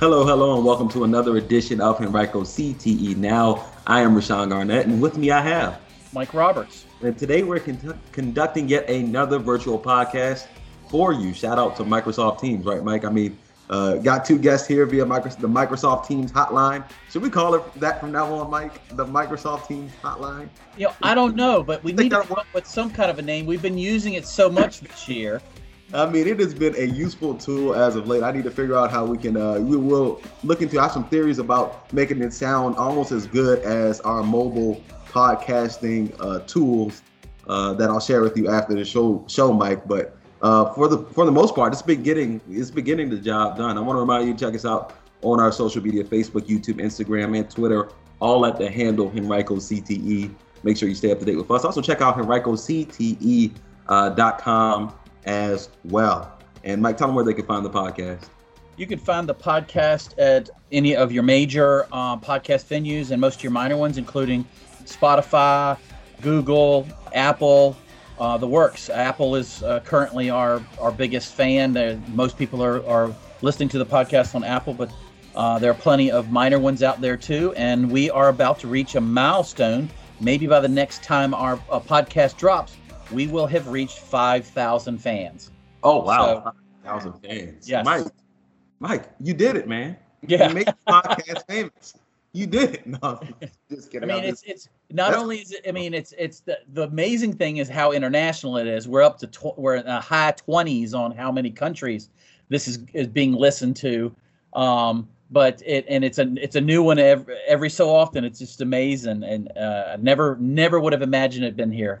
Hello, hello, and welcome to another edition of Henrico CTE Now. I am Rashawn Garnett, and with me I have Mike Roberts. And today we're con- conducting yet another virtual podcast for you. Shout out to Microsoft Teams, right, Mike? I mean, uh, got two guests here via Microsoft, the Microsoft Teams hotline. Should we call it that from now on, Mike? The Microsoft Teams hotline? You know, I don't know, but we need to come up with some kind of a name. We've been using it so much this year. I mean, it has been a useful tool as of late. I need to figure out how we can. Uh, we will look into. I have some theories about making it sound almost as good as our mobile podcasting uh, tools uh, that I'll share with you after the show, show Mike. But uh, for the for the most part, it's it's beginning it's beginning the job done. I want to remind you to check us out on our social media: Facebook, YouTube, Instagram, and Twitter. All at the handle Henrico CTE. Make sure you stay up to date with us. Also check out HenricoCTE.com uh, as well. And Mike, tell them where they can find the podcast. You can find the podcast at any of your major uh, podcast venues and most of your minor ones, including Spotify, Google, Apple, uh, the works. Apple is uh, currently our, our biggest fan. Most people are, are listening to the podcast on Apple, but uh, there are plenty of minor ones out there too. And we are about to reach a milestone. Maybe by the next time our podcast drops, we will have reached 5,000 fans. Oh, wow. So, 5,000 fans. Yes. Mike, Mike, you did it, man. Yeah. You made the podcast famous. You did it. No, just kidding. I mean, it's it's not only is it. I mean, it's it's the the amazing thing is how international it is. We're up to tw- we're in the high twenties on how many countries this is is being listened to. Um, but it and it's a it's a new one every every so often. It's just amazing, and uh, never never would have imagined it been here.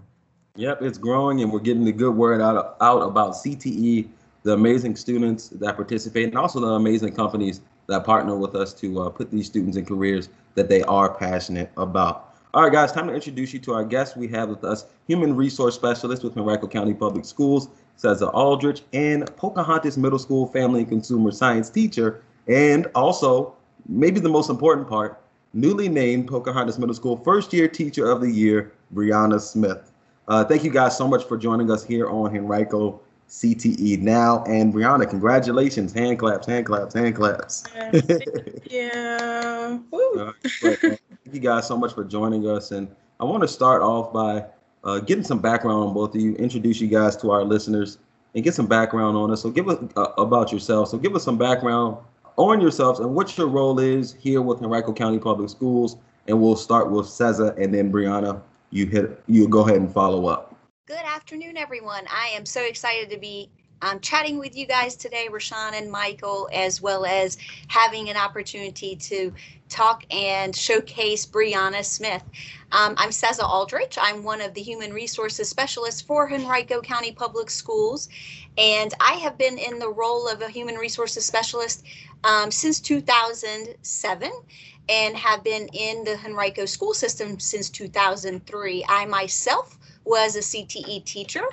Yep, it's growing, and we're getting the good word out out about CTE, the amazing students that participate, and also the amazing companies that partner with us to uh, put these students in careers that they are passionate about. All right, guys, time to introduce you to our guest. We have with us human resource specialist with Henrico County Public Schools, Cesar Aldrich, and Pocahontas Middle School family and consumer science teacher, and also, maybe the most important part, newly named Pocahontas Middle School first year teacher of the year, Brianna Smith. Uh, thank you guys so much for joining us here on Henrico CTE now. And Brianna, congratulations. Hand claps, hand claps, hand claps. Yeah. thank you guys so much for joining us. And I want to start off by uh, getting some background on both of you, introduce you guys to our listeners, and get some background on us. So give us uh, about yourself. So give us some background on yourselves and what your role is here with Henrico County Public Schools. And we'll start with Cesar and then Brianna. You hit. You go ahead and follow up. Good afternoon, everyone. I am so excited to be um, chatting with you guys today, Rashawn and Michael, as well as having an opportunity to talk and showcase Brianna Smith. Um, I'm Cesar Aldrich. I'm one of the human resources specialists for Henrico County Public Schools, and I have been in the role of a human resources specialist um, since 2007 and have been in the Henrico school system since 2003. I myself was a CTE teacher,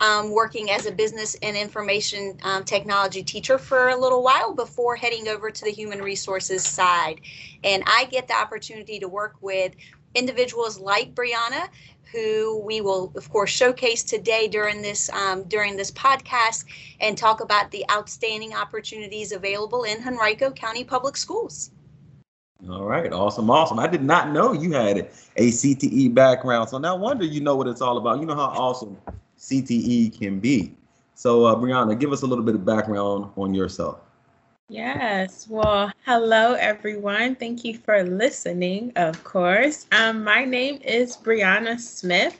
um, working as a business and information um, technology teacher for a little while before heading over to the human resources side. And I get the opportunity to work with individuals like Brianna who we will of course showcase today during this um, during this podcast and talk about the outstanding opportunities available in Henrico County Public Schools. All right, awesome, awesome. I did not know you had a CTE background, so no wonder you know what it's all about. You know how awesome CTE can be. So, uh, Brianna, give us a little bit of background on yourself. Yes. Well, hello, everyone. Thank you for listening, of course. Um, my name is Brianna Smith.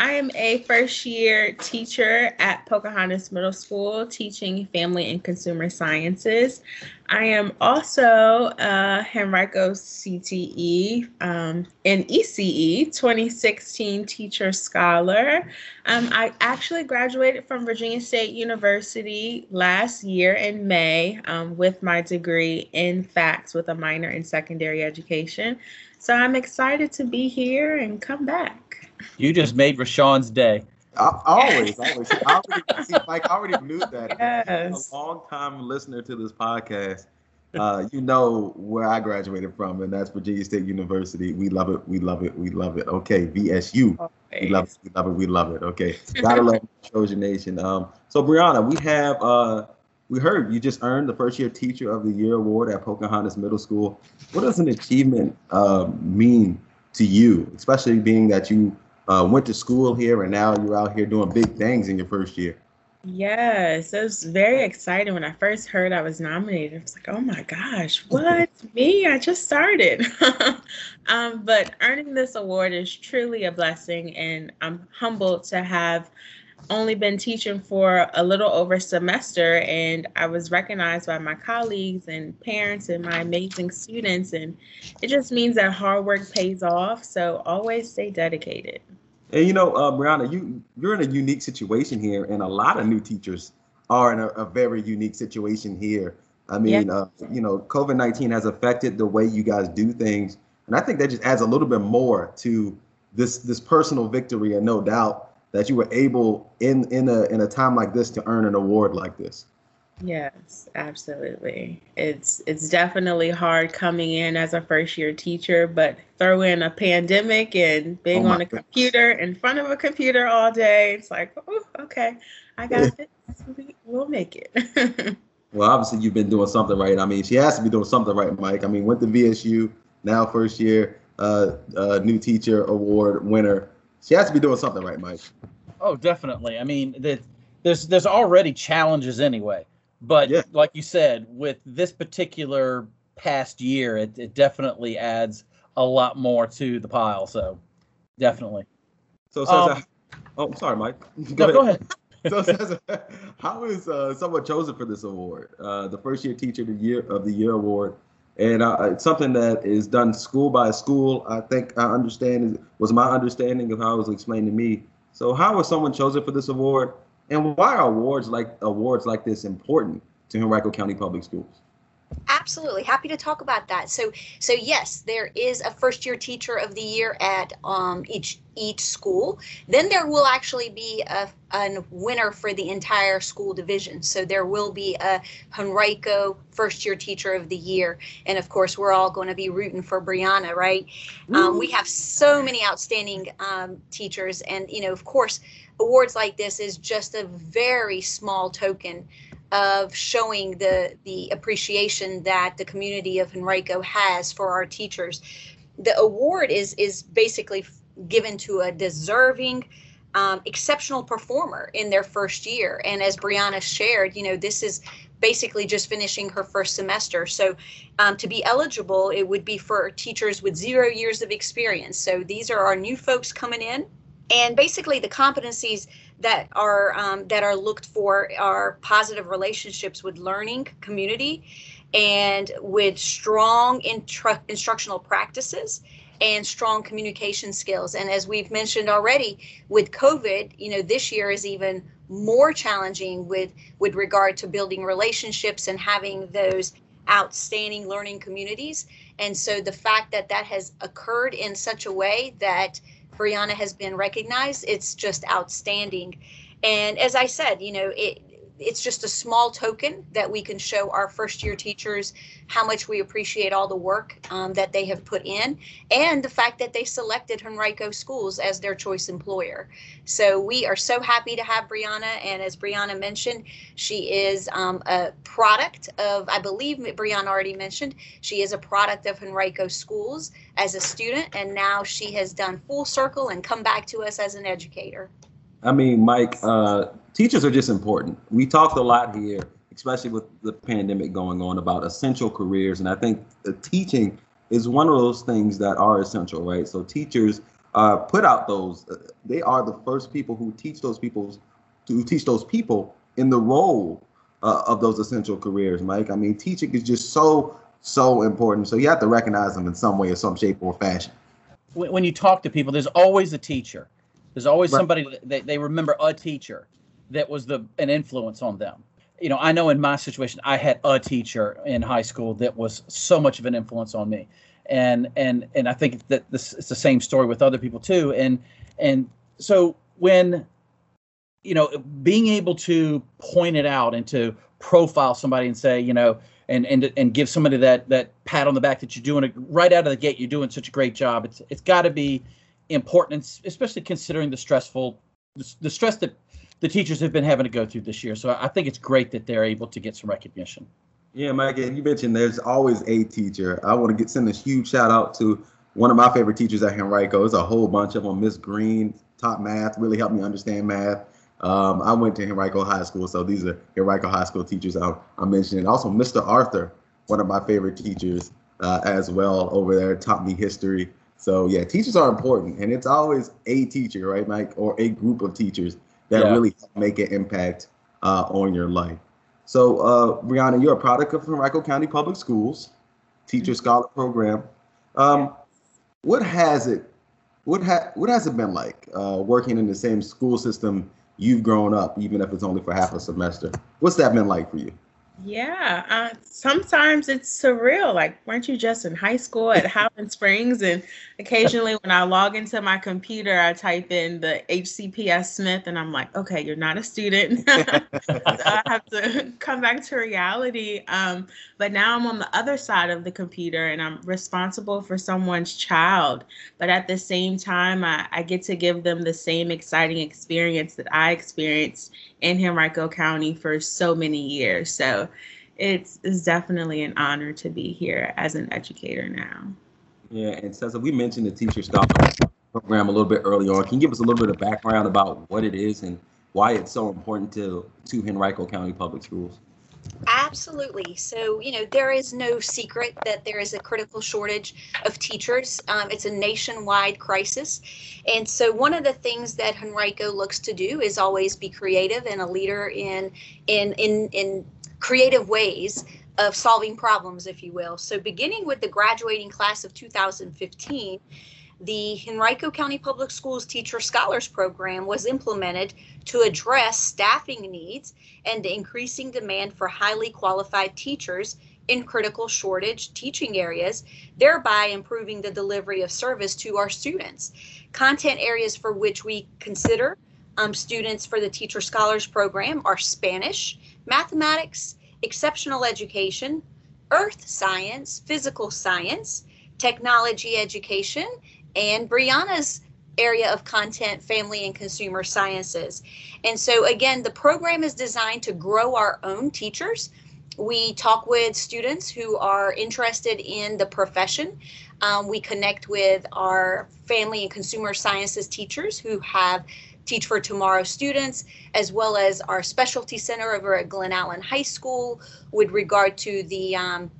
I am a first year teacher at Pocahontas Middle School teaching family and consumer sciences. I am also a Henrico CTE um, and ECE 2016 Teacher Scholar. Um, I actually graduated from Virginia State University last year in May um, with my degree in FACS with a minor in secondary education. So I'm excited to be here and come back. You just made Rashawn's day. I, always, always. I already, see, Mike already knew that. Yes. A long time listener to this podcast. Uh, you know where I graduated from, and that's Virginia State University. We love it. We love it. We love it. Okay, VSU. We love it. We love it. We love it. Okay, gotta love Trojan Nation. Um, so Brianna, we have uh, we heard you just earned the first year Teacher of the Year award at Pocahontas Middle School. What does an achievement uh, mean to you, especially being that you uh, went to school here and now you're out here doing big things in your first year? Yes, it was very exciting when I first heard I was nominated. I was like, oh my gosh, what? Me? I just started. um, but earning this award is truly a blessing, and I'm humbled to have only been teaching for a little over a semester and I was recognized by my colleagues and parents and my amazing students and it just means that hard work pays off so always stay dedicated. And you know, uh, Brianna, you you're in a unique situation here, and a lot of new teachers are in a, a very unique situation here. I mean, yeah. uh, you know, COVID nineteen has affected the way you guys do things, and I think that just adds a little bit more to this this personal victory, and no doubt that you were able in in a in a time like this to earn an award like this. Yes, absolutely. It's it's definitely hard coming in as a first year teacher, but throw in a pandemic and being oh on a goodness. computer in front of a computer all day. It's like, oh, okay, I got this. We'll make it. well, obviously you've been doing something right. I mean, she has to be doing something right, Mike. I mean, went to VSU, now first year, uh, uh, new teacher award winner. She has to be doing something right, Mike. Oh, definitely. I mean, the, there's there's already challenges anyway, but yeah. like you said, with this particular past year, it, it definitely adds a lot more to the pile. So, definitely. So, so, um, oh, sorry, Mike. Go no, ahead. Go ahead. so, Cesar, how is uh, someone chosen for this award? Uh, the first year teacher of the year of the year award and uh, it's something that is done school by school. I think I understand was my understanding of how it was explained to me. So how was someone chosen for this award, and why are awards like awards like this important to Henrico County Public Schools? Absolutely, happy to talk about that. So, so yes, there is a first year teacher of the year at um, each each school. Then there will actually be a, a winner for the entire school division. So there will be a Henrico first year teacher of the year, and of course we're all going to be rooting for Brianna, right? Um, we have so many outstanding um, teachers, and you know, of course, awards like this is just a very small token of showing the the appreciation that the community of Henrico has for our teachers. The award is is basically given to a deserving um, exceptional performer in their first year. And as Brianna shared, you know, this is basically just finishing her first semester. So um, to be eligible, it would be for teachers with zero years of experience. So these are our new folks coming in. And basically the competencies that are um, that are looked for are positive relationships with learning community and with strong intru- instructional practices and strong communication skills. And as we've mentioned already with covid you know this year is even more challenging with with regard to building relationships and having those outstanding learning communities. And so the fact that that has occurred in such a way that Brianna has been recognized. It's just outstanding. And as I said, you know, it it's just a small token that we can show our first year teachers how much we appreciate all the work um, that they have put in and the fact that they selected Henrico Schools as their choice employer. So we are so happy to have Brianna. And as Brianna mentioned, she is um, a product of, I believe Brianna already mentioned, she is a product of Henrico Schools as a student. And now she has done full circle and come back to us as an educator. I mean, Mike, uh, teachers are just important. We talked a lot here, especially with the pandemic going on, about essential careers. And I think teaching is one of those things that are essential, right? So teachers uh, put out those. Uh, they are the first people who teach those people to teach those people in the role uh, of those essential careers, Mike. I mean, teaching is just so so important. So you have to recognize them in some way, or some shape, or fashion. When you talk to people, there's always a teacher. There's always right. somebody that they remember a teacher that was the an influence on them. You know, I know in my situation, I had a teacher in high school that was so much of an influence on me, and and and I think that this it's the same story with other people too. And and so when you know, being able to point it out and to profile somebody and say, you know, and and and give somebody that that pat on the back that you're doing it right out of the gate. You're doing such a great job. It's it's got to be important, especially considering the stressful the, stress that the teachers have been having to go through this year. So I think it's great that they're able to get some recognition. Yeah, Mike, you mentioned there's always a teacher. I want to get send a huge shout out to one of my favorite teachers at Henrico. There's a whole bunch of them. Miss Green taught math, really helped me understand math. Um, I went to Henrico High School, so these are Henrico High School teachers I'm, I'm mentioning. Also, Mr. Arthur, one of my favorite teachers uh, as well over there, taught me history. So yeah, teachers are important, and it's always a teacher, right, Mike, or a group of teachers that yeah. really make an impact uh, on your life. So, uh, Brianna, you're a product of Henrico County Public Schools, Teacher Scholar Program. Um, what has it, what ha- what has it been like uh, working in the same school system you've grown up, even if it's only for half a semester. What's that been like for you? Yeah, uh, sometimes it's surreal. Like, weren't you just in high school at Highland Springs? And occasionally, when I log into my computer, I type in the HCPS Smith, and I'm like, okay, you're not a student. so I have to come back to reality. Um, but now I'm on the other side of the computer, and I'm responsible for someone's child. But at the same time, I, I get to give them the same exciting experience that I experienced in Henrico County for so many years. So it's, it's definitely an honor to be here as an educator now. Yeah, and Cesar, we mentioned the Teacher Scholarship Program a little bit earlier on. Can you give us a little bit of background about what it is and why it's so important to, to Henrico County Public Schools? Absolutely. So, you know, there is no secret that there is a critical shortage of teachers. Um, it's a nationwide crisis. And so, one of the things that Henrico looks to do is always be creative and a leader in, in, in, in creative ways of solving problems, if you will. So, beginning with the graduating class of 2015, the Henrico County Public Schools Teacher Scholars Program was implemented to address staffing needs and the increasing demand for highly qualified teachers in critical shortage teaching areas, thereby improving the delivery of service to our students. Content areas for which we consider um, students for the Teacher Scholars Program are Spanish, mathematics, exceptional education, earth science, physical science, technology education, and Brianna's area of content, family and consumer sciences. And so, again, the program is designed to grow our own teachers. We talk with students who are interested in the profession. Um, we connect with our family and consumer sciences teachers who have Teach for Tomorrow students, as well as our specialty center over at Glen Allen High School with regard to the um,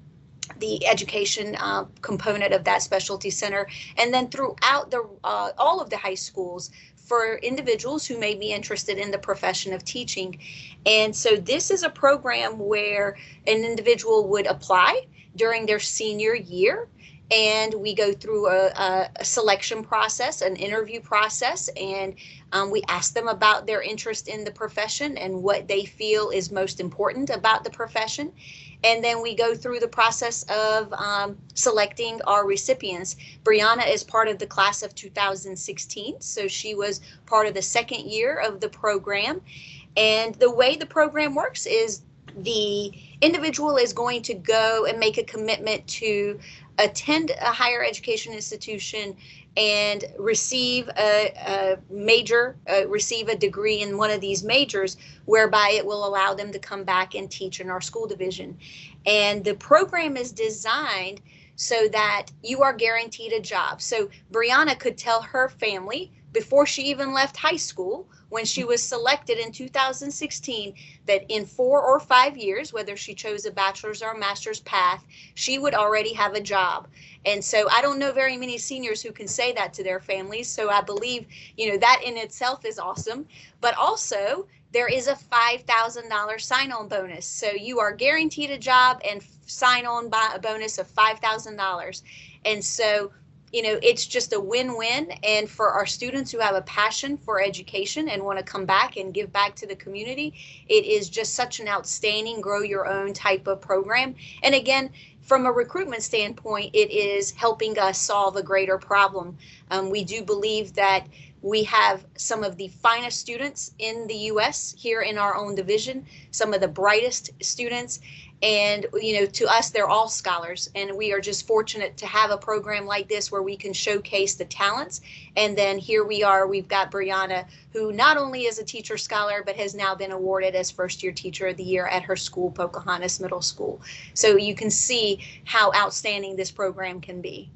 the education uh, component of that specialty center, and then throughout the uh, all of the high schools for individuals who may be interested in the profession of teaching. And so this is a program where an individual would apply during their senior year and we go through a, a, selection process, an interview process, and um, we ask them about their interest in the profession and what they feel is most important about the profession. And then we go through the process of um, selecting our recipients. Brianna is part of the class of 2016, so she was part of the second year of the program. And the way the program works is the individual is going to go and make a commitment to attend a higher education institution and receive a, a major, uh, receive a degree in one of these majors, whereby it will allow them to come back and teach in our school division. And the program is designed so that you are guaranteed a job. So Brianna could tell her family before she even left high school when she was selected in 2016 that in four or five years, whether she chose a bachelor's or a master's path, she would already have a job. And so I don't know very many seniors who can say that to their families. So I believe, you know, that in itself is awesome. But also, there is a $5,000 sign on bonus. So you are guaranteed a job and sign on by a bonus of $5,000. And so you know it's just a win-win. And for our students who have a passion for education and want to come back and give back to the community it is just such an outstanding grow your own type of program. And again from a recruitment standpoint it is helping us solve a greater problem. Um, we do believe that we have some of the finest students in the US here in our own division, some of the brightest students, and you know to us they're all scholars and we are just fortunate to have a program like this where we can showcase the talents. And then here we are we've got brianna who not only is a teacher scholar but has now been awarded as first year teacher of the year at her school pocahontas middle school. So you can see how outstanding this program can be.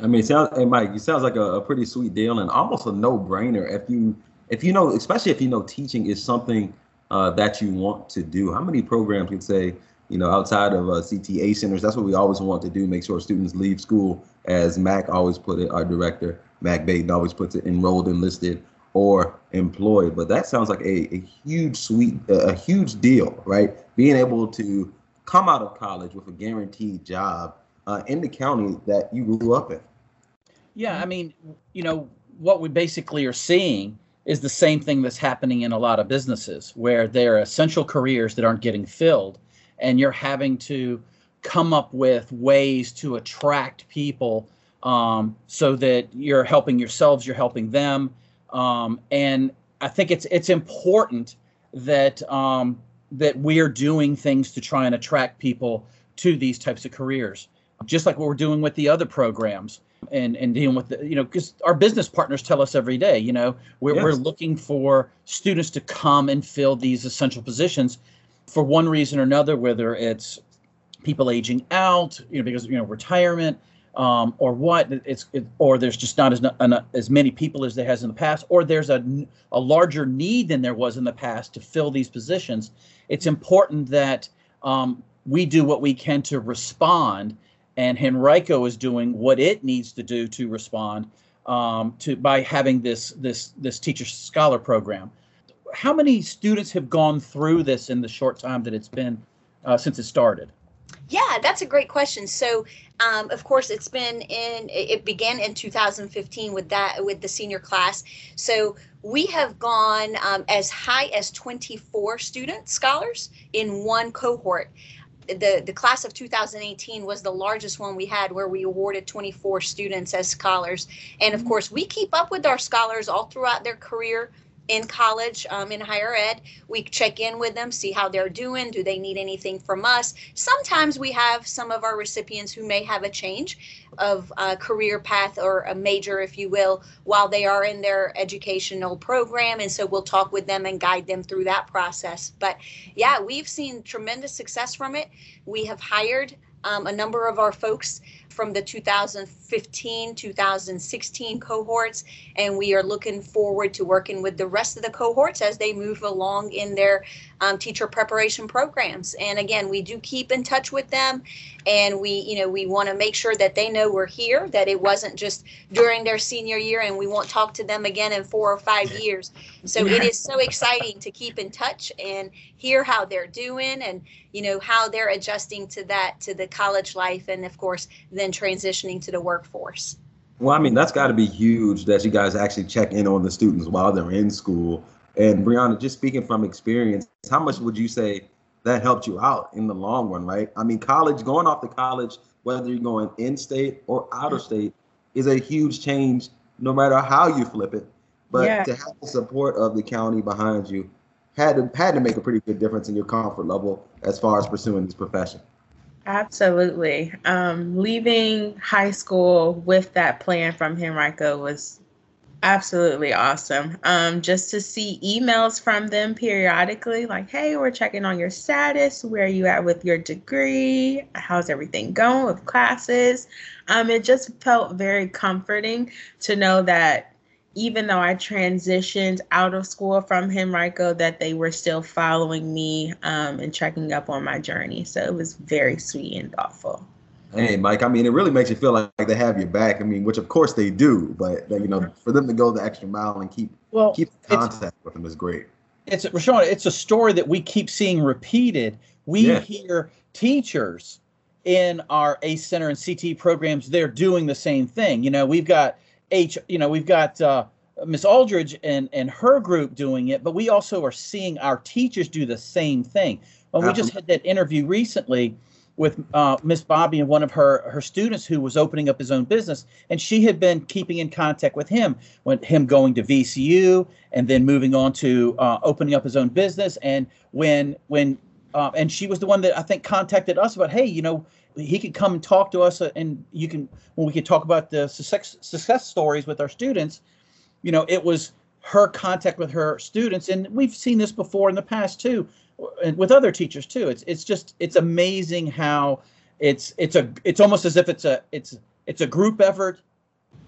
I mean, sounds, hey Mike, it sounds like a, a pretty sweet deal and almost a no-brainer if you if you know, especially if you know teaching is something uh, that you want to do. How many programs can say, you know, outside of uh, CTA centers. That's what we always want to do, make sure students leave school, as Mac always put it, our director, Mac Baden always puts it, enrolled, enlisted, or employed. But that sounds like a, a huge, sweet, a huge deal, right? Being able to come out of college with a guaranteed job uh, in the county that you grew up in. Yeah, I mean, you know, what we basically are seeing is the same thing that's happening in a lot of businesses where there are essential careers that aren't getting filled and you're having to come up with ways to attract people um, so that you're helping yourselves, you're helping them, um, and I think it's it's important that um, that we are doing things to try and attract people to these types of careers, just like what we're doing with the other programs and and dealing with the, you know because our business partners tell us every day you know we're, yes. we're looking for students to come and fill these essential positions for one reason or another, whether it's people aging out, you know, because you know retirement, um, or what it's it, or there's just not as as many people as there has in the past, or there's a a larger need than there was in the past to fill these positions. It's important that um, we do what we can to respond, and Henrico is doing what it needs to do to respond um, to by having this this this teacher scholar program how many students have gone through this in the short time that it's been uh, since it started? Yeah, that's a great question. So, um, of course, it's been in. It began in 2015 with that with the senior class. So we have gone um, as high as 24 student scholars in one cohort. The, the class of 2018 was the largest one we had where we awarded 24 students as scholars. And of mm-hmm. course, we keep up with our scholars all throughout their career in college, um, in higher ed. We check in with them, see how they're doing. Do they need anything from us? Sometimes we have some of our recipients who may have a change of career path or a major, if you will, while they are in their educational program. And so we'll talk with them and guide them through that process. But yeah, we've seen tremendous success from it. We have hired um, a number of our folks from the 2015 2016 cohorts and we are looking forward to working with the rest of the cohorts as they move along in their um, teacher preparation programs. And again we do keep in touch with them. And we you know we want to make sure that they know we're here that it wasn't just during their senior year and we won't talk to them again in four or five years. So it is so exciting to keep in touch and hear how they're doing and you know how they're adjusting to that to the college life and of course then transitioning to the workforce. Well i mean that's got to be huge that you guys actually check in on the students while they're in school and brianna just speaking from experience how much would you say that helped you out in the long run right i mean college going off to college whether you're going in state or out of state is a huge change no matter how you flip it but yeah. to have the support of the county behind you had to had to make a pretty good difference in your comfort level as far as pursuing this profession. Absolutely. Um, leaving high school with that plan from Henrico was absolutely awesome. Um, just to see emails from them periodically, like, hey, we're checking on your status. Where are you at with your degree? How's everything going with classes? Um, it just felt very comforting to know that even though I transitioned out of school from Henrico, that they were still following me um, and checking up on my journey. So it was very sweet and thoughtful. Hey, Mike. I mean, it really makes you feel like they have your back. I mean, which of course they do, but you know, for them to go the extra mile and keep well, keep contact with them is great. It's Rashawn. It's a story that we keep seeing repeated. We yeah. hear teachers in our ACE Center and CT programs. They're doing the same thing. You know, we've got H. You know, we've got uh, Miss Aldridge and and her group doing it, but we also are seeing our teachers do the same thing. Well, we just had that interview recently with uh, Miss Bobby and one of her her students who was opening up his own business, and she had been keeping in contact with him when him going to VCU and then moving on to uh, opening up his own business. And when when uh, and she was the one that I think contacted us about, hey, you know, he could come and talk to us, uh, and you can when we could talk about the success success stories with our students. You know, it was her contact with her students, and we've seen this before in the past too and with other teachers too. It's it's just it's amazing how it's it's a it's almost as if it's a it's it's a group effort,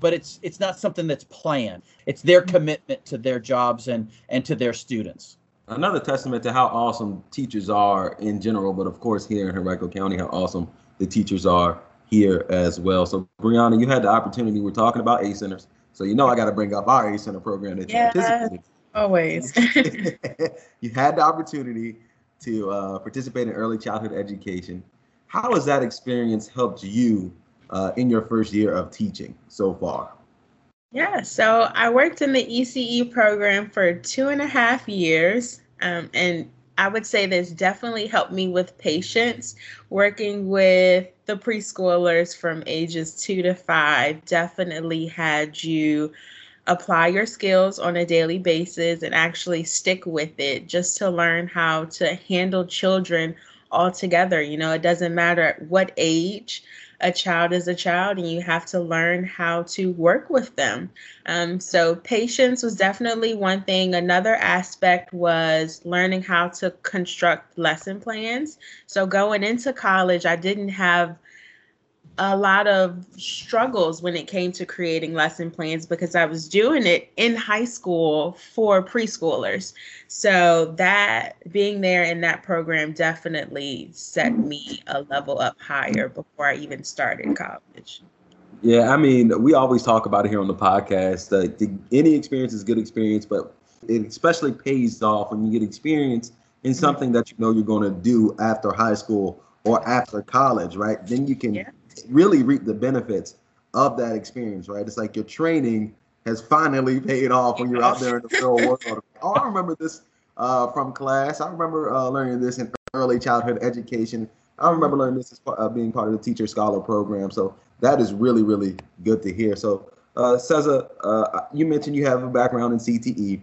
but it's it's not something that's planned. It's their commitment to their jobs and and to their students. Another testament to how awesome teachers are in general, but of course here in Henrico County, how awesome the teachers are here as well. So Brianna, you had the opportunity. We're talking about ACE centers, so you know I got to bring up our ACE center program that you participated Always. you had the opportunity to uh, participate in early childhood education. How has that experience helped you uh, in your first year of teaching so far? Yeah, so I worked in the ECE program for two and a half years. Um, and I would say this definitely helped me with patience. Working with the preschoolers from ages two to five definitely had you apply your skills on a daily basis and actually stick with it just to learn how to handle children altogether. You know, it doesn't matter at what age a child is a child and you have to learn how to work with them. Um, so, patience was definitely one thing. Another aspect was learning how to construct lesson plans. So, going into college, I didn't have a lot of struggles when it came to creating lesson plans because I was doing it in high school for preschoolers. So that being there in that program definitely set me a level up higher before I even started college. Yeah, I mean, we always talk about it here on the podcast. Uh, the, any experience is good experience, but it especially pays off when you get experience in something that you know you're going to do after high school or after college, right? Then you can yeah really reap the benefits of that experience, right? It's like your training has finally paid off when you're out there in the real world. Oh, I remember this uh, from class. I remember uh, learning this in early childhood education. I remember learning this as uh, being part of the teacher scholar program. So that is really, really good to hear. So, uh, Cesar, uh, you mentioned you have a background in CTE.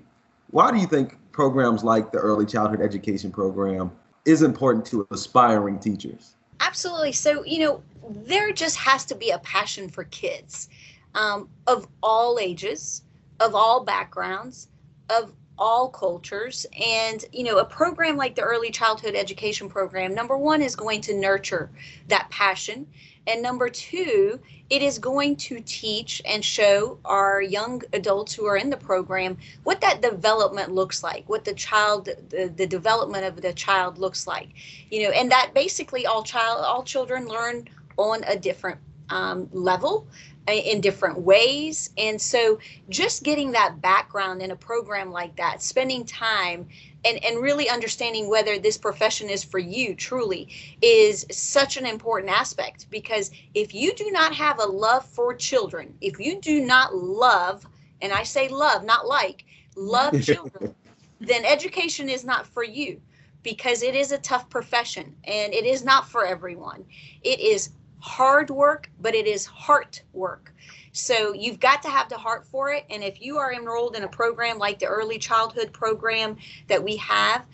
Why do you think programs like the early childhood education program is important to aspiring teachers? Absolutely. So, you know, there just has to be a passion for kids um, of all ages, of all backgrounds, of all cultures. And, you know, a program like the Early Childhood Education Program, number one, is going to nurture that passion. And number two, it is going to teach and show our young adults who are in the program what that development looks like, what the child, the, the development of the child looks like. You know, and that basically all child, all children learn on a different um, level uh, in different ways. And so just getting that background in a program like that, spending time and, and really understanding whether this profession is for you truly is such an important aspect because if you do not have a love for children, if you do not love, and I say love, not like, love children, then education is not for you because it is a tough profession and it is not for everyone. It is hard work, but it is heart work. So you've got to have the heart for it. And if you are enrolled in a program like the early childhood program that we have,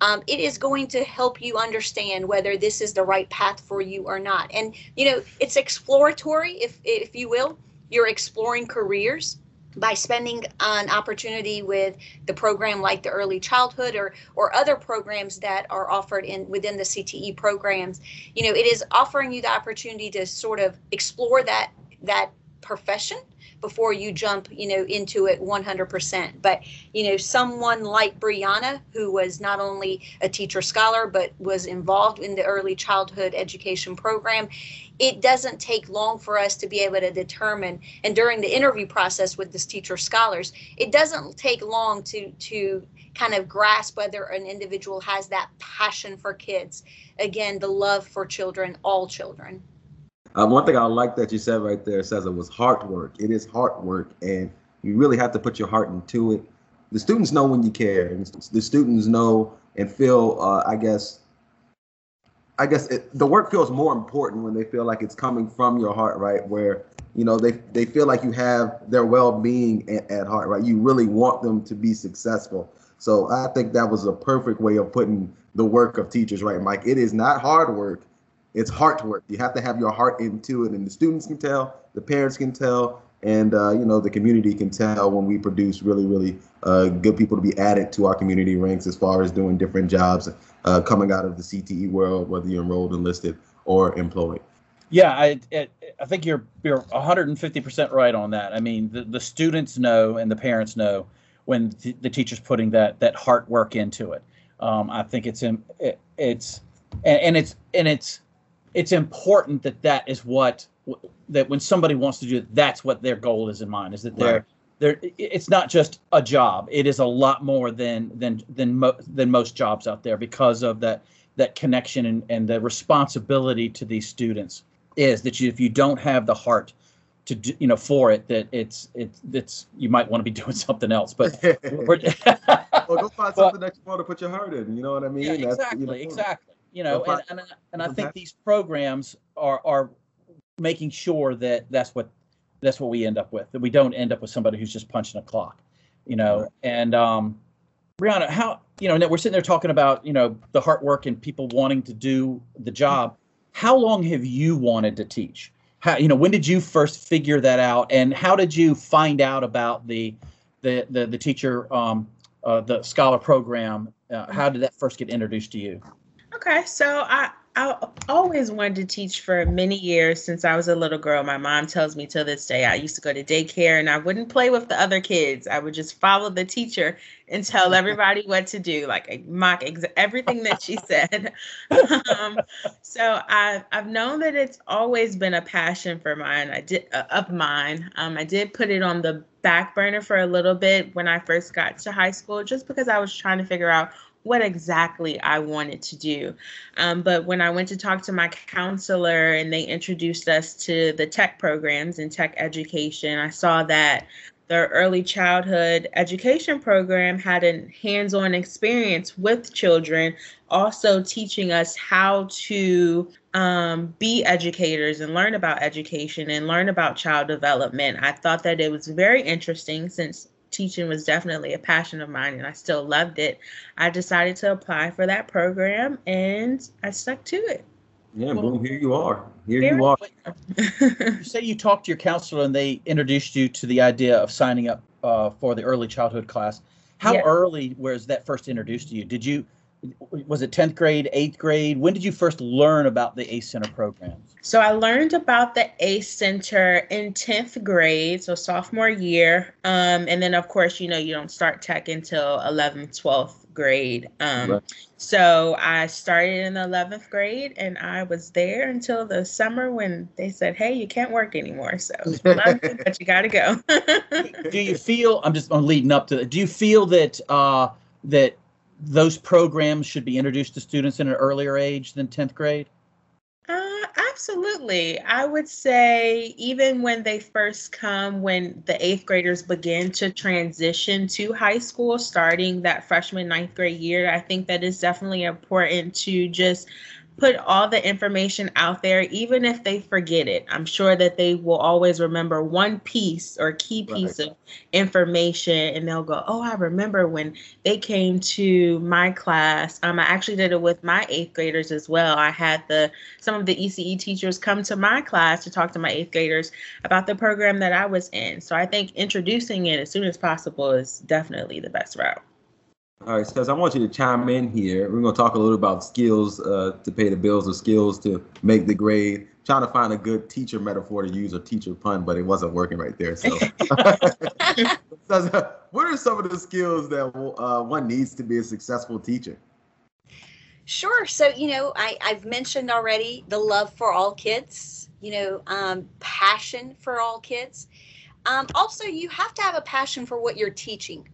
um, it is going to help you understand whether this is the right path for you or not. And you know, it's exploratory, if if you will. You're exploring careers by spending an opportunity with the program like the early childhood or or other programs that are offered in within the CTE programs you know it is offering you the opportunity to sort of explore that that profession before you jump, you know, into it 100%. But, you know, someone like Brianna, who was not only a teacher scholar, but was involved in the early childhood education program, it doesn't take long for us to be able to determine and during the interview process with this teacher scholars it doesn't take long to to kind of grasp whether an individual has that passion for kids again the love for children all children uh, one thing i like that you said right there says it was hard work it is hard work and you really have to put your heart into it the students know when you care and the students know and feel uh, i guess I guess it, the work feels more important when they feel like it's coming from your heart, right? Where you know they they feel like you have their well-being at, at heart, right? You really want them to be successful. So I think that was a perfect way of putting the work of teachers, right, Mike? It is not hard work; it's heart work. You have to have your heart into it, and the students can tell, the parents can tell, and uh, you know the community can tell when we produce really, really uh, good people to be added to our community ranks as far as doing different jobs uh, coming out of the CTE world, whether you're enrolled, enlisted, or employed. Yeah, I I think you're you're 150% right on that. I mean, the, the students know and the parents know when the, teacher's putting that that heart work into it. Um, I think it's in, it, it's and, and it's and it's it's important that that is what that when somebody wants to do it, that's what their goal is in mind. Is that they're right. there it's not just a job. It is a lot more than than than mo- than most jobs out there because of that that connection and, and the responsibility to these students is that you, if you don't have the heart to do, you know for it that it's it's it's you might want to be doing something else but well go find something that you want to put your heart in you know what i mean? Yeah, exactly you know, exactly you know and, and, and i think these programs are are making sure that that's what that's what we end up with. That we don't end up with somebody who's just punching a clock, you know. Right. And um, Brianna, how you know we're sitting there talking about you know the hard work and people wanting to do the job. How long have you wanted to teach? How you know when did you first figure that out, and how did you find out about the the the, the teacher um, uh, the scholar program? Uh, how did that first get introduced to you? Okay, so I I always wanted to teach for many years since I was a little girl. My mom tells me to this day I used to go to daycare and I wouldn't play with the other kids. I would just follow the teacher and tell everybody what to do, like mock ex- everything that she said. um, so I, I've known that it's always been a passion for mine. I did uh, of mine. Um, I did put it on the back burner for a little bit when I first got to high school, just because I was trying to figure out what exactly I wanted to do. Um, but when I went to talk to my counselor and they introduced us to the tech programs and tech education, I saw that the early childhood education program had a hands on experience with children, also teaching us how to um, be educators and learn about education and learn about child development. I thought that it was very interesting since teaching was definitely a passion of mine and I still loved it. I decided to apply for that program and I stuck to it. Yeah, well, boom, here you are. Here, here you are. you say you talked to your counselor and they introduced you to the idea of signing up uh, for the early childhood class. How yeah. early was that first introduced to you? Did you was it 10th grade, 8th grade? When did you first learn about the ACE Center programs? So I learned about the ACE Center in 10th grade, so sophomore year. Um, and then, of course, you know, you don't start tech until 11th, 12th grade. Um, right. So I started in the 11th grade and I was there until the summer when they said, hey, you can't work anymore. So, but you got to go. do you feel, I'm just I'm leading up to it, do you feel that, uh, that those programs should be introduced to students in an earlier age than 10th grade? Uh, absolutely. I would say even when they first come, when the eighth graders begin to transition to high school, starting that freshman ninth grade year, I think that is definitely important to just put all the information out there, even if they forget it. I'm sure that they will always remember one piece or key piece right. of information and they'll go, Oh, I remember when they came to my class. Um, I actually did it with my eighth graders as well. I had the some of the ECE teachers come to my class to talk to my eighth graders about the program that I was in. So I think introducing it as soon as possible is definitely the best route. All right, Seth, I want you to chime in here. We're going to talk a little about skills uh, to pay the bills or skills to make the grade. Trying to find a good teacher metaphor to use or teacher pun, but it wasn't working right there. So, what are some of the skills that uh, one needs to be a successful teacher? Sure. So, you know, I, I've mentioned already the love for all kids, you know, um, passion for all kids. Um, also, you have to have a passion for what you're teaching.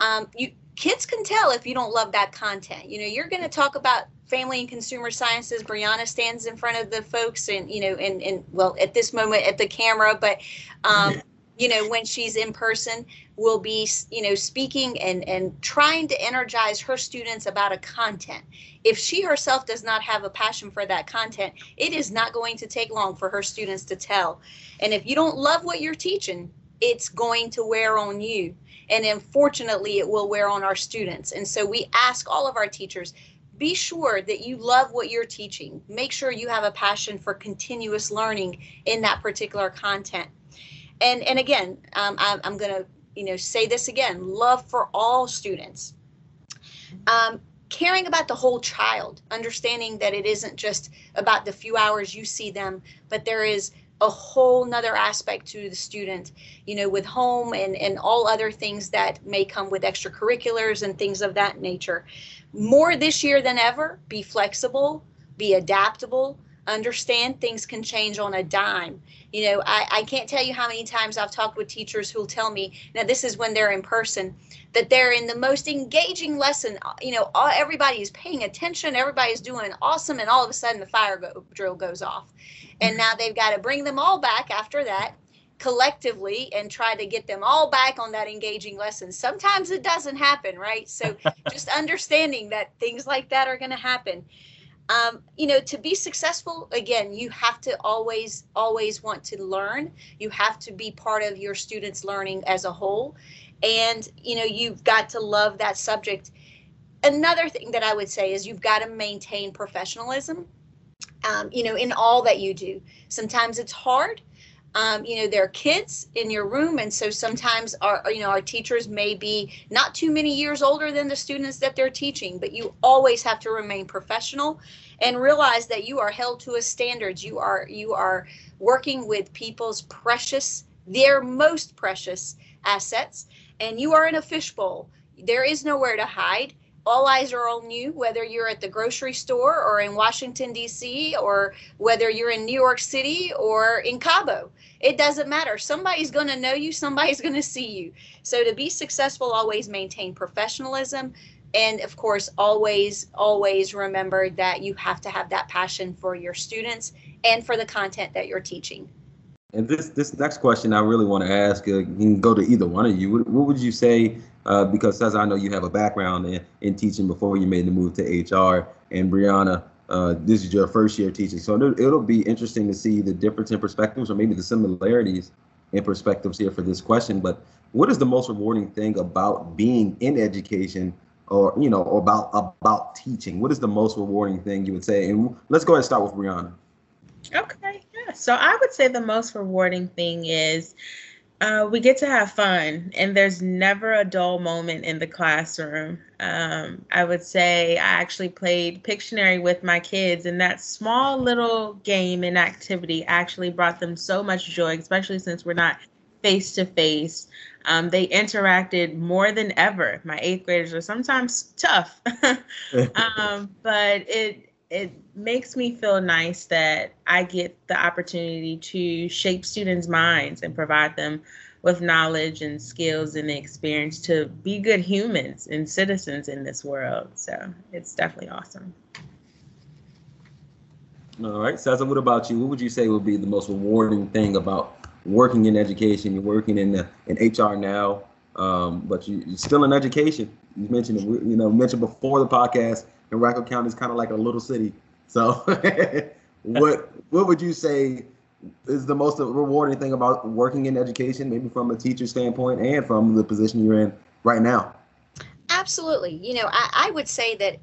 Um, you kids can tell if you don't love that content. You know, you're going to talk about family and consumer sciences. Brianna stands in front of the folks, and you know, and and well, at this moment at the camera, but um, you know, when she's in person, will be you know speaking and and trying to energize her students about a content. If she herself does not have a passion for that content, it is not going to take long for her students to tell. And if you don't love what you're teaching, it's going to wear on you and unfortunately it will wear on our students. And so we ask all of our teachers be sure that you love what you're teaching. Make sure you have a passion for continuous learning in that particular content. And and again um, I'm, I'm going to you know say this again love for all students. Um, caring about the whole child understanding that it isn't just about the few hours you see them but there is a whole nother aspect to the student you know with home and and all other things that may come with extracurriculars and things of that nature. More this year than ever be flexible be adaptable understand things can change on a dime you know I, I can't tell you how many times i've talked with teachers who'll tell me now this is when they're in person that they're in the most engaging lesson uh, you know all, everybody is paying attention everybody's doing awesome and all of a sudden the fire go, drill goes off and now they've got to bring them all back after that collectively and try to get them all back on that engaging lesson. Sometimes it doesn't happen, right? So just understanding that things like that are going to happen. Um, you know, to be successful, again, you have to always, always want to learn. You have to be part of your students' learning as a whole. And, you know, you've got to love that subject. Another thing that I would say is you've got to maintain professionalism um, you know, in all that you do. Sometimes it's hard. Um, you know, there are kids in your room, and so sometimes our, you know, our teachers may be not too many years older than the students that they're teaching, but you always have to remain professional and realize that you are held to a standards. You are you are working with people's precious, their most precious assets, and you are in a fishbowl. There is nowhere to hide all eyes are on you, whether you're at the grocery store or in Washington, D.C., or whether you're in New York City or in Cabo. It doesn't matter. Somebody's going to know you, somebody's going to see you. So, to be successful, always maintain professionalism. And of course, always, always remember that you have to have that passion for your students and for the content that you're teaching. And this this next question I really want to ask, uh, you can go to either one of you. What, what would you say uh, because as I know you have a background in, in teaching before you made the move to HR. And Brianna, uh, this is your first year teaching. So it'll be interesting to see the difference in perspectives or maybe the similarities in perspectives here for this question. But what is the most rewarding thing about being in education or, you know, about, about teaching? What is the most rewarding thing you would say? And let's go ahead and start with Brianna. Okay. Yeah. So I would say the most rewarding thing is uh, we get to have fun, and there's never a dull moment in the classroom. Um, I would say I actually played Pictionary with my kids, and that small little game and activity actually brought them so much joy, especially since we're not face to face. They interacted more than ever. My eighth graders are sometimes tough, um, but it it makes me feel nice that I get the opportunity to shape students' minds and provide them with knowledge and skills and the experience to be good humans and citizens in this world. So it's definitely awesome. All right, Cesar, what about you? What would you say would be the most rewarding thing about working in education? You're working in the, in HR now, um, but you, are still in education. You mentioned, you know, mentioned before the podcast Henrico County is kind of like a little city. So, what what would you say is the most rewarding thing about working in education, maybe from a teacher standpoint and from the position you're in right now? Absolutely. You know, I, I would say that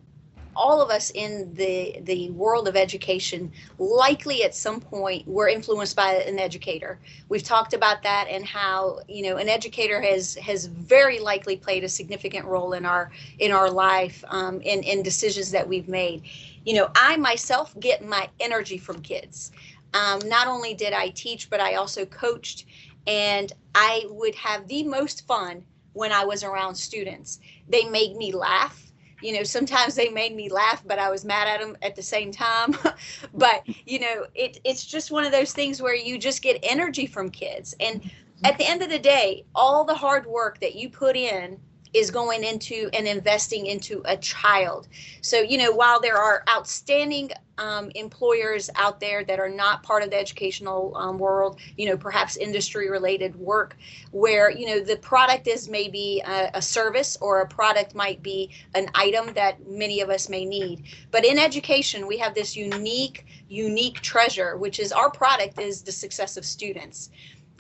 all of us in the the world of education likely at some point were influenced by an educator. We've talked about that and how you know an educator has has very likely played a significant role in our in our life um, in in decisions that we've made. You know, I myself get my energy from kids. Um, not only did I teach, but I also coached, and I would have the most fun when I was around students. They made me laugh you know sometimes they made me laugh but i was mad at them at the same time. But you know it, it's just one of those things where you just get energy from kids. And mm-hmm. at the end of the day all the hard work that you put in is going into and investing into a child. So, you know, while there are outstanding um, employers out there that are not part of the educational um, world, you know, perhaps industry related work where, you know, the product is maybe a, a service or a product might be an item that many of us may need. But in education, we have this unique, unique treasure, which is our product is the success of students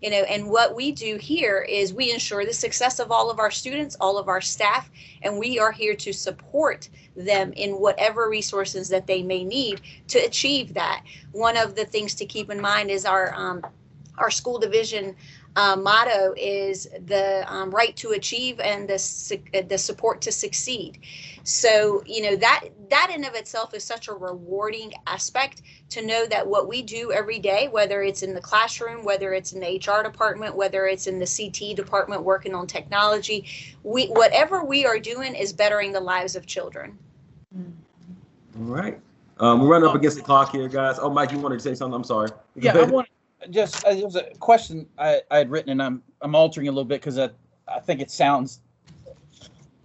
you know and what we do here is we ensure the success of all of our students all of our staff and we are here to support them in whatever resources that they may need to achieve that. One of the things to keep in mind is our um, our school division uh, motto is the um, right to achieve and the the support to succeed. So you know that that in of itself is such a rewarding aspect to know that what we do every day, whether it's in the classroom, whether it's in the HR department, whether it's in the CT department working on technology, we whatever we are doing is bettering the lives of children. All right. Um, we're running up against the clock here, guys. Oh, Mike, you wanted to say something? I'm sorry. Yeah, I want just uh, it was a question I, I had written, and I'm I'm altering a little bit because I I think it sounds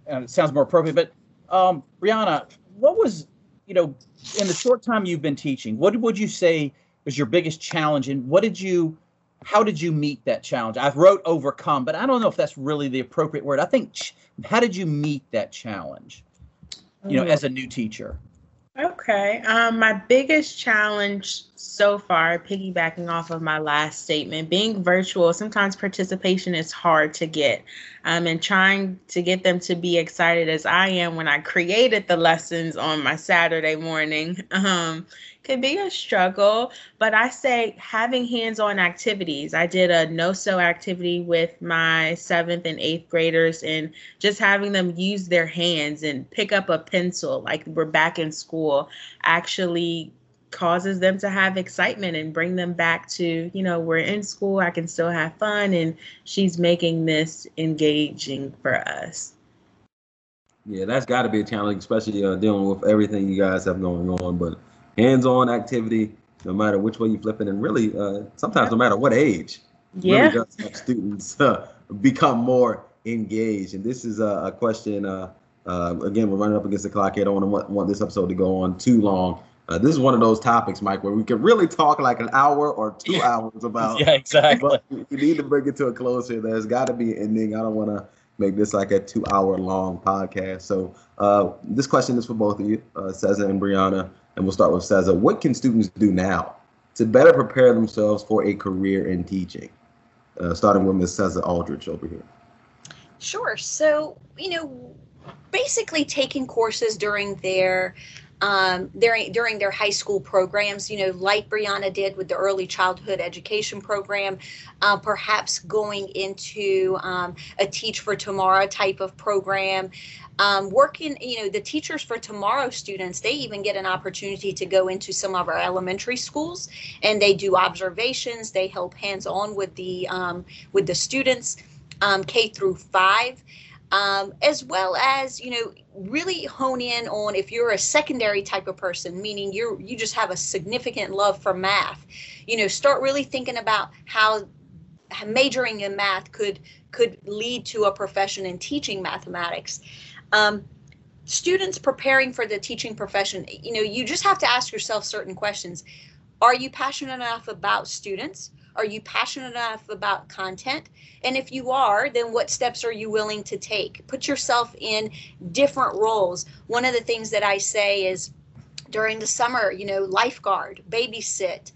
and uh, it sounds more appropriate. But um, Brianna, what was you know in the short time you've been teaching, what would you say was your biggest challenge, and what did you how did you meet that challenge? I wrote overcome, but I don't know if that's really the appropriate word. I think ch- how did you meet that challenge? You know, mm. as a new teacher. Okay. Um, my biggest challenge so far, piggybacking off of my last statement, being virtual, sometimes participation is hard to get. Um, and trying to get them to be excited as I am when I created the lessons on my Saturday morning. Um, could be a struggle, but I say having hands on activities. I did a no sew activity with my seventh and eighth graders and just having them use their hands and pick up a pencil like we're back in school actually causes them to have excitement and bring them back to, you know, we're in school, I can still have fun, and she's making this engaging for us. Yeah, that's got to be a challenge, especially uh, dealing with everything you guys have going on. But hands-on activity, no matter which way you flip it, and really, uh, sometimes no matter what age, yeah, really does help students uh, become more engaged. And this is a, a question. Uh, uh, again, we're running up against the clock here. I don't want, want this episode to go on too long. Uh, this is one of those topics, Mike, where we can really talk like an hour or two hours about. yeah, exactly. But you need to bring it to a close here. There's got to be an ending. I don't want to make this like a two-hour-long podcast. So uh, this question is for both of you, uh, Cesar and Brianna. And we'll start with Cesar. What can students do now to better prepare themselves for a career in teaching? Uh, starting with Ms. Cesar Aldrich over here. Sure. So, you know, basically taking courses during their um, during during their high school programs, you know, like Brianna did with the early childhood education program, uh, perhaps going into um, a Teach for Tomorrow type of program. Um, working, you know, the Teachers for Tomorrow students, they even get an opportunity to go into some of our elementary schools, and they do observations. They help hands on with the um, with the students, um, K through five um, as well as you know really hone in on if you're a secondary type of person meaning you're you just have a significant love for math. You know start really thinking about how majoring in math could could lead to a profession in teaching mathematics. Um, students preparing for the teaching profession you know you just have to ask yourself certain questions. Are you passionate enough about students are you passionate enough about content? And if you are, then what steps are you willing to take? Put yourself in different roles. One of the things that I say is during the summer, you know, lifeguard, babysit,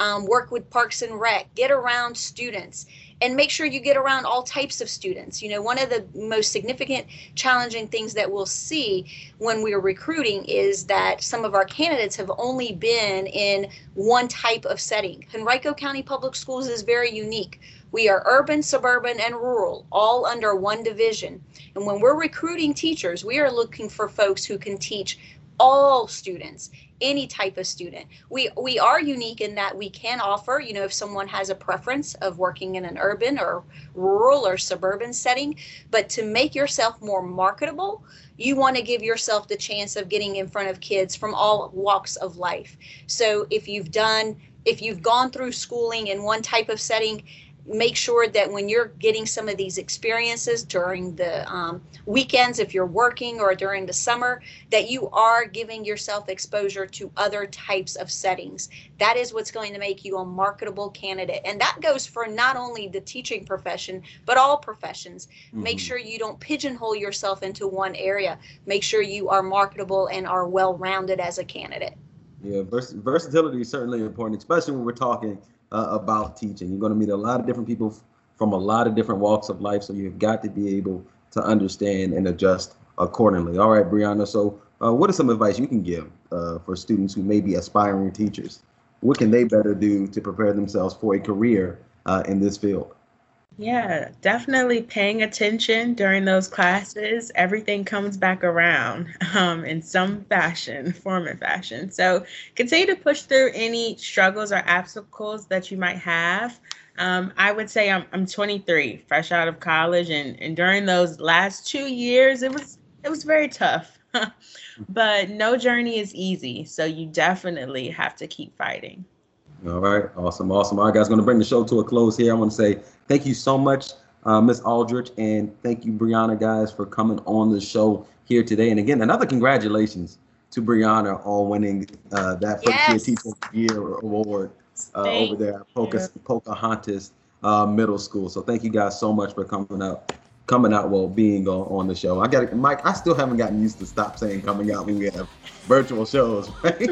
um, work with Parks and Rec, get around students, and make sure you get around all types of students. You know, one of the most significant challenging things that we'll see when we're recruiting is that some of our candidates have only been in one type of setting. Henrico County Public Schools is very unique. We are urban, suburban, and rural, all under one division. And when we're recruiting teachers, we are looking for folks who can teach all students any type of student. We we are unique in that we can offer you know if someone has a preference of working in an urban or rural or suburban setting but to make yourself more marketable you want to give yourself the chance of getting in front of kids from all walks of life. So if you've done if you've gone through schooling in one type of setting make sure that when you're getting some of these experiences during the um, weekends, if you're working or during the summer, that you are giving yourself exposure to other types of settings. That is what's going to make you a marketable candidate. And that goes for not only the teaching profession, but all professions. Mm-hmm. Make sure you don't pigeonhole yourself into one area. Make sure you are marketable and are well rounded as a candidate. Yeah, vers- versatility is certainly important, especially when we're talking uh, about teaching. You're going to meet a lot of different people from a lot of different walks of life, so you've got to be able to understand and adjust accordingly. All right, Brianna. So, uh, what is some advice you can give uh, for students who may be aspiring teachers? What can they better do to prepare themselves for a career uh, in this field? Yeah, definitely paying attention during those classes. Everything comes back around um, in some fashion, form and fashion. So continue to push through any struggles or obstacles that you might have. Um, I would say I'm, I'm 23, fresh out of college, and, and during those last two years, it was it was very tough. but no journey is easy, so you definitely have to keep fighting. All right, awesome, awesome. All right, guys, going to bring the show to a close here. I want to say thank you so much, uh, Miss Aldrich, and thank you, Brianna, guys, for coming on the show here today. And again, another congratulations to Brianna on winning uh, that first yes. year teacher year award uh, over there at Poca- Pocahontas uh, Middle School. So thank you guys so much for coming out, coming out while being on, on the show. I got Mike. I still haven't gotten used to stop saying coming out when we have virtual shows, right?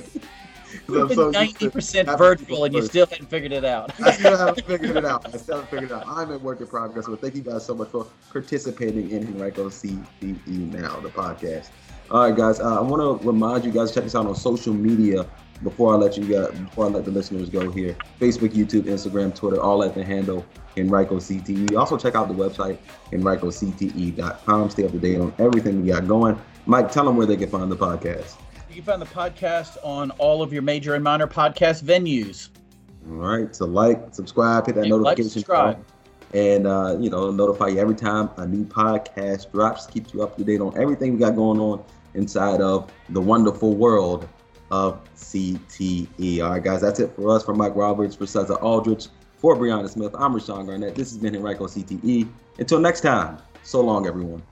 We've been ninety percent virtual, and you still haven't figured it out. I still haven't figured it out. I still haven't figured it out. I'm in work in progress. So thank you guys so much for participating in Henrico CTE Now, the podcast. All right, guys. Uh, I want to remind you guys to check us out on social media before I let you go. Before I let the listeners go here, Facebook, YouTube, Instagram, Twitter, all at the handle Henrico CTE. Also check out the website henricocte.com. Stay up to date on everything we got going. Mike, tell them where they can find the podcast. You can find the podcast on all of your major and minor podcast venues. All right. So like, subscribe, hit that and notification like, bell, and uh, you know, notify you every time a new podcast drops. Keeps you up to date on everything we got going on inside of the wonderful world of CTE. All right, guys, that's it for us. For Mike Roberts, for Cesar Aldrich, for Brianna Smith, I'm Rashawn Garnett. This has been Henrico CTE. Until next time, so long, everyone.